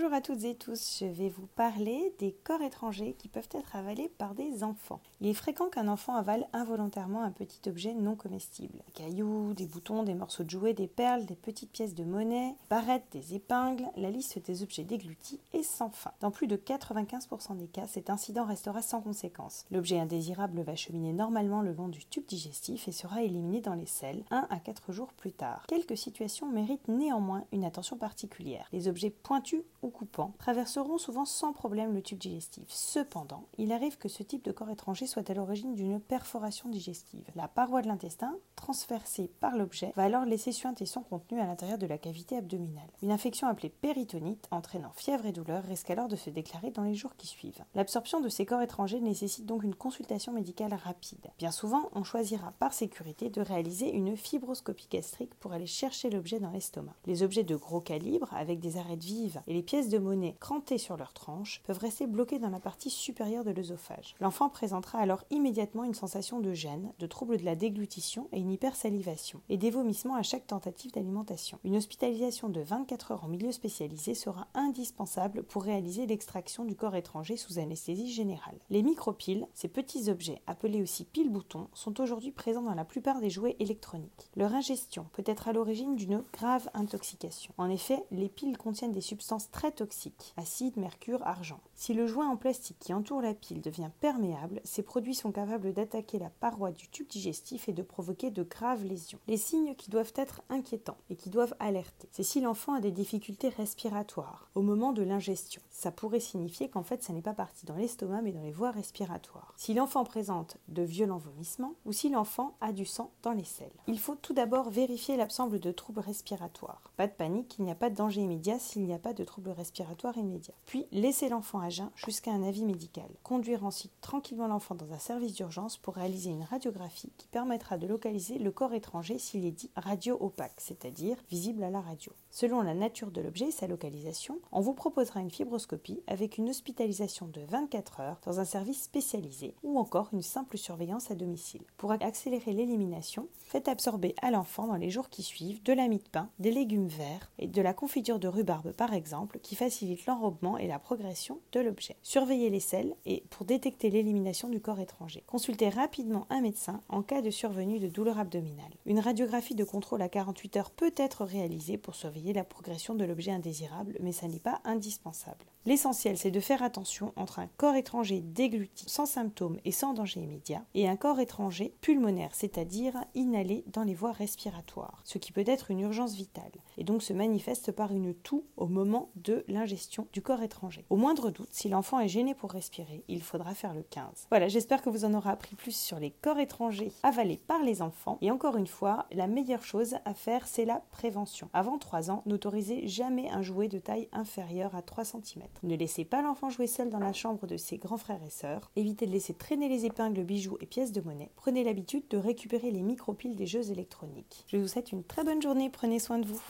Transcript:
Bonjour à toutes et tous, je vais vous parler des corps étrangers qui peuvent être avalés par des enfants. Il est fréquent qu'un enfant avale involontairement un petit objet non comestible. Des cailloux, des boutons, des morceaux de jouets, des perles, des petites pièces de monnaie, barrettes, des épingles, la liste des objets déglutis est sans fin. Dans plus de 95% des cas, cet incident restera sans conséquence. L'objet indésirable va cheminer normalement le long du tube digestif et sera éliminé dans les selles 1 à 4 jours plus tard. Quelques situations méritent néanmoins une attention particulière. Les objets pointus ou coupants traverseront souvent sans problème le tube digestif. Cependant, il arrive que ce type de corps étranger soit à l'origine d'une perforation digestive. La paroi de l'intestin, transversée par l'objet, va alors laisser suinter son contenu à l'intérieur de la cavité abdominale. Une infection appelée péritonite, entraînant fièvre et douleur, risque alors de se déclarer dans les jours qui suivent. L'absorption de ces corps étrangers nécessite donc une consultation médicale rapide. Bien souvent, on choisira par sécurité de réaliser une fibroscopie gastrique pour aller chercher l'objet dans l'estomac. Les objets de gros calibre, avec des arêtes vives et les pièces de monnaie crantées sur leur tranche peuvent rester bloquées dans la partie supérieure de l'œsophage. L'enfant présentera alors immédiatement une sensation de gêne, de trouble de la déglutition et une hypersalivation, et des vomissements à chaque tentative d'alimentation. Une hospitalisation de 24 heures en milieu spécialisé sera indispensable pour réaliser l'extraction du corps étranger sous anesthésie générale. Les micropiles, ces petits objets appelés aussi piles-boutons, sont aujourd'hui présents dans la plupart des jouets électroniques. Leur ingestion peut être à l'origine d'une grave intoxication. En effet, les piles contiennent des substances très toxiques, acide, mercure, argent. Si le joint en plastique qui entoure la pile devient perméable, ces produits sont capables d'attaquer la paroi du tube digestif et de provoquer de graves lésions. Les signes qui doivent être inquiétants et qui doivent alerter, c'est si l'enfant a des difficultés respiratoires au moment de l'ingestion. Ça pourrait signifier qu'en fait ça n'est pas parti dans l'estomac mais dans les voies respiratoires. Si l'enfant présente de violents vomissements ou si l'enfant a du sang dans les selles. Il faut tout d'abord vérifier l'absence de troubles respiratoires. Pas de panique, il n'y a pas de danger immédiat s'il n'y a pas de troubles respiratoires immédiats. Puis laisser l'enfant à jeun jusqu'à un avis médical. Conduire ensuite tranquillement l'enfant dans un service d'urgence pour réaliser une radiographie qui permettra de localiser le corps étranger s'il est dit radio opaque, c'est-à-dire visible à la radio. Selon la nature de l'objet et sa localisation, on vous proposera une fibroscopie avec une hospitalisation de 24 heures dans un service spécialisé ou encore une simple surveillance à domicile. Pour accélérer l'élimination, faites absorber à l'enfant dans les jours qui suivent de la mie de pain, des légumes verts et de la confiture de rhubarbe par exemple qui facilite l'enrobement et la progression de l'objet. Surveillez les selles et pour détecter l'élimination du corps étranger. Consultez rapidement un médecin en cas de survenue de douleur abdominale. Une radiographie de contrôle à 48 heures peut être réalisée pour surveiller la progression de l'objet indésirable, mais ça n'est pas indispensable. L'essentiel, c'est de faire attention entre un corps étranger dégluti sans symptômes et sans danger immédiat et un corps étranger pulmonaire, c'est-à-dire inhalé dans les voies respiratoires, ce qui peut être une urgence vitale et donc se manifeste par une toux au moment de l'ingestion du corps étranger. Au moindre doute, si l'enfant est gêné pour respirer, il faudra faire le 15. Voilà, j'espère que vous en aurez appris plus sur les corps étrangers avalés par les enfants et encore une fois, la meilleure chose à faire, c'est la prévention. Avant 3 ans, n'autorisez jamais un jouet de taille inférieure à 3 cm. Ne laissez pas l'enfant jouer seul dans la chambre de ses grands frères et sœurs. Évitez de laisser traîner les épingles, bijoux et pièces de monnaie. Prenez l'habitude de récupérer les micropiles des jeux électroniques. Je vous souhaite une très bonne journée, prenez soin de vous.